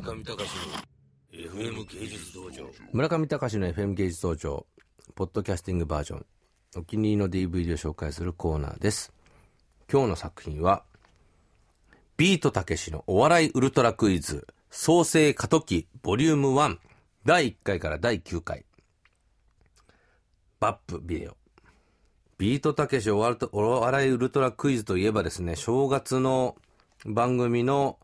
村上隆の FM 芸術道場。村上隆の FM 芸術道場ポッドキャスティングバージョン。お気に入りの DVD を紹介するコーナーです。今日の作品はビートたけしのお笑いウルトラクイズ創生過渡期ボリューム1第1回から第9回。バップビデオ。ビートたけしお笑いウルトラクイズといえばですね正月の番組の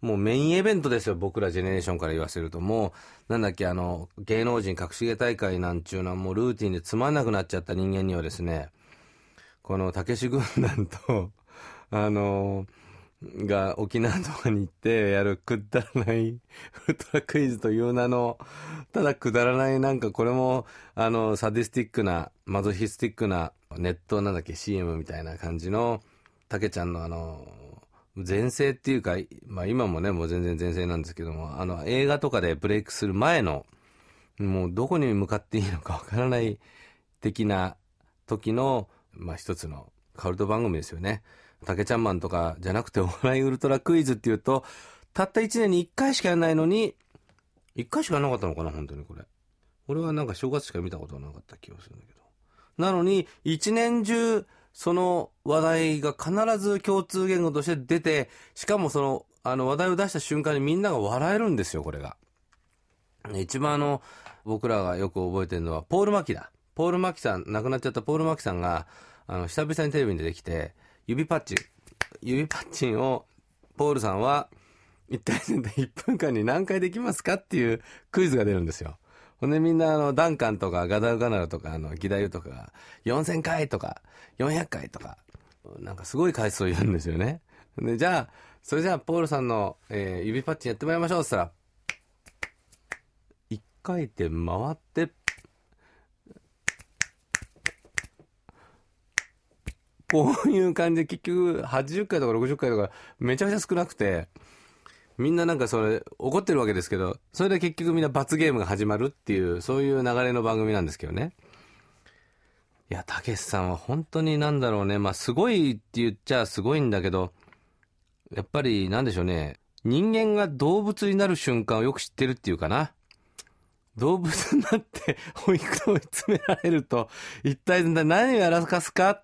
もうメインイベントですよ、僕らジェネレーションから言わせると。もう、なんだっけ、あの、芸能人隠し芸大会なんちゅうのはもうルーティンでつまんなくなっちゃった人間にはですね、この、たけし軍団と、あの、が沖縄とかに行ってやるくだらないウルトラクイズという名の、ただくだらないなんかこれも、あの、サディスティックな、マゾヒスティックなネットなんだっけ CM みたいな感じの、たけちゃんのあの、前世っていうか、まあ今もね、もう全然前世なんですけども、あの映画とかでブレイクする前の、もうどこに向かっていいのかわからない的な時の、まあ一つのカルト番組ですよね。竹ちゃんマンとかじゃなくてお笑いウルトラクイズっていうと、たった1年に1回しかやらないのに、1回しかやらなかったのかな、本当にこれ。俺はなんか正月しか見たことなかった気がするんだけど。なのに、一年中、その話題が必ず共通言語として出て、しかもその、あの話題を出した瞬間にみんなが笑えるんですよ、これが。一番あの、僕らがよく覚えてるのは、ポール・マキだ。ポール・マキさん、亡くなっちゃったポール・マキさんが、あの、久々にテレビに出てきて、指パッチン、指パッチンを、ポールさんは、一体1分間に何回できますかっていうクイズが出るんですよ。ほんでみんなあの、ダンカンとかガダウガナルとかあの、ギダユとかが、4000回とか、400回とか、なんかすごい回数を言うんですよね。で、じゃあ、それじゃあ、ポールさんの、えー、指パッチンやってもらいましょうって言ったら、一回転回って、こういう感じで結局80回とか60回とかめちゃくちゃ少なくて、みんななんかそれ怒ってるわけですけど、それで結局みんな罰ゲームが始まるっていう、そういう流れの番組なんですけどね。いや、たけしさんは本当になんだろうね。まあすごいって言っちゃすごいんだけど、やっぱりなんでしょうね。人間が動物になる瞬間をよく知ってるっていうかな。動物になって追い詰められると、一体何をやらかすか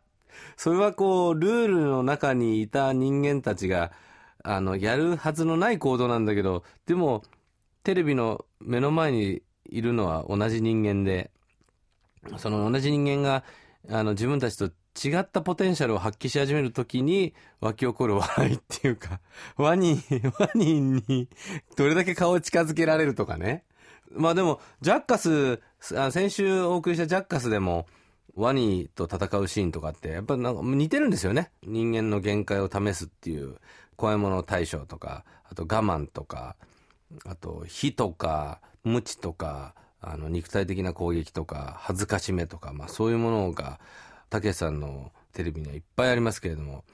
それはこう、ルールの中にいた人間たちが、あの、やるはずのない行動なんだけど、でも、テレビの目の前にいるのは同じ人間で、その同じ人間が、あの、自分たちと違ったポテンシャルを発揮し始めるときに湧き起こる笑いっていうか、ワニ、ワニにどれだけ顔を近づけられるとかね。まあでも、ジャッカス、先週お送りしたジャッカスでも、ワニと戦うシーンとかって、やっぱなんか似てるんですよね。人間の限界を試すっていう。怖いもの対処とか、あと我慢とか、あと火とか、無知とか、あの、肉体的な攻撃とか、恥ずかしめとか、まあそういうものが、たけしさんのテレビにはいっぱいありますけれども、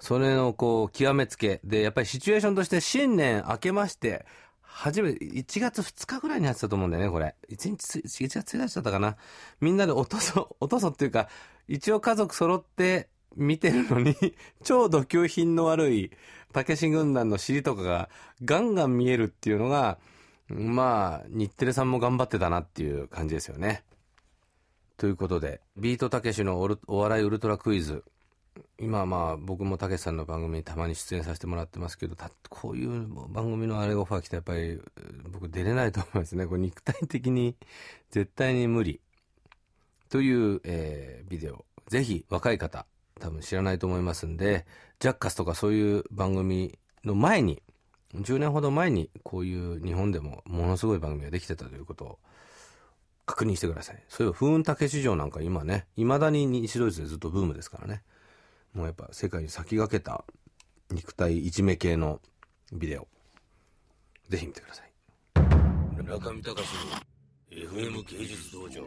それのこう、極めつけ。で、やっぱりシチュエーションとして新年明けまして、初めて、1月2日ぐらいにやってたと思うんだよね、これ。1日、1月1日だったかな。みんなでおとそ、おとそっていうか、一応家族揃って見てるのに、超度級品の悪い、たけし軍団の尻とかがガンガン見えるっていうのが、まあ、日テレさんも頑張ってたなっていう感じですよね。ということで、ビートたけしのお笑いウルトラクイズ。今まあ僕もたけしさんの番組にたまに出演させてもらってますけど、こういう番組のあれがオファー来たらやっぱり僕出れないと思いますね。これ肉体的に絶対に無理。という、えー、ビデオ。ぜひ若い方、多分知らないと思いますんで、ジャッカスとかそういう番組の前に、10年ほど前にこういう日本でもものすごい番組ができてたということを確認してください。そういえば、風雲竹市場なんか今ね、未だに西ドイツでずっとブームですからね。もうやっぱ世界に先駆けた肉体いじめ系のビデオ。ぜひ見てください。中見隆の FM 芸術道場。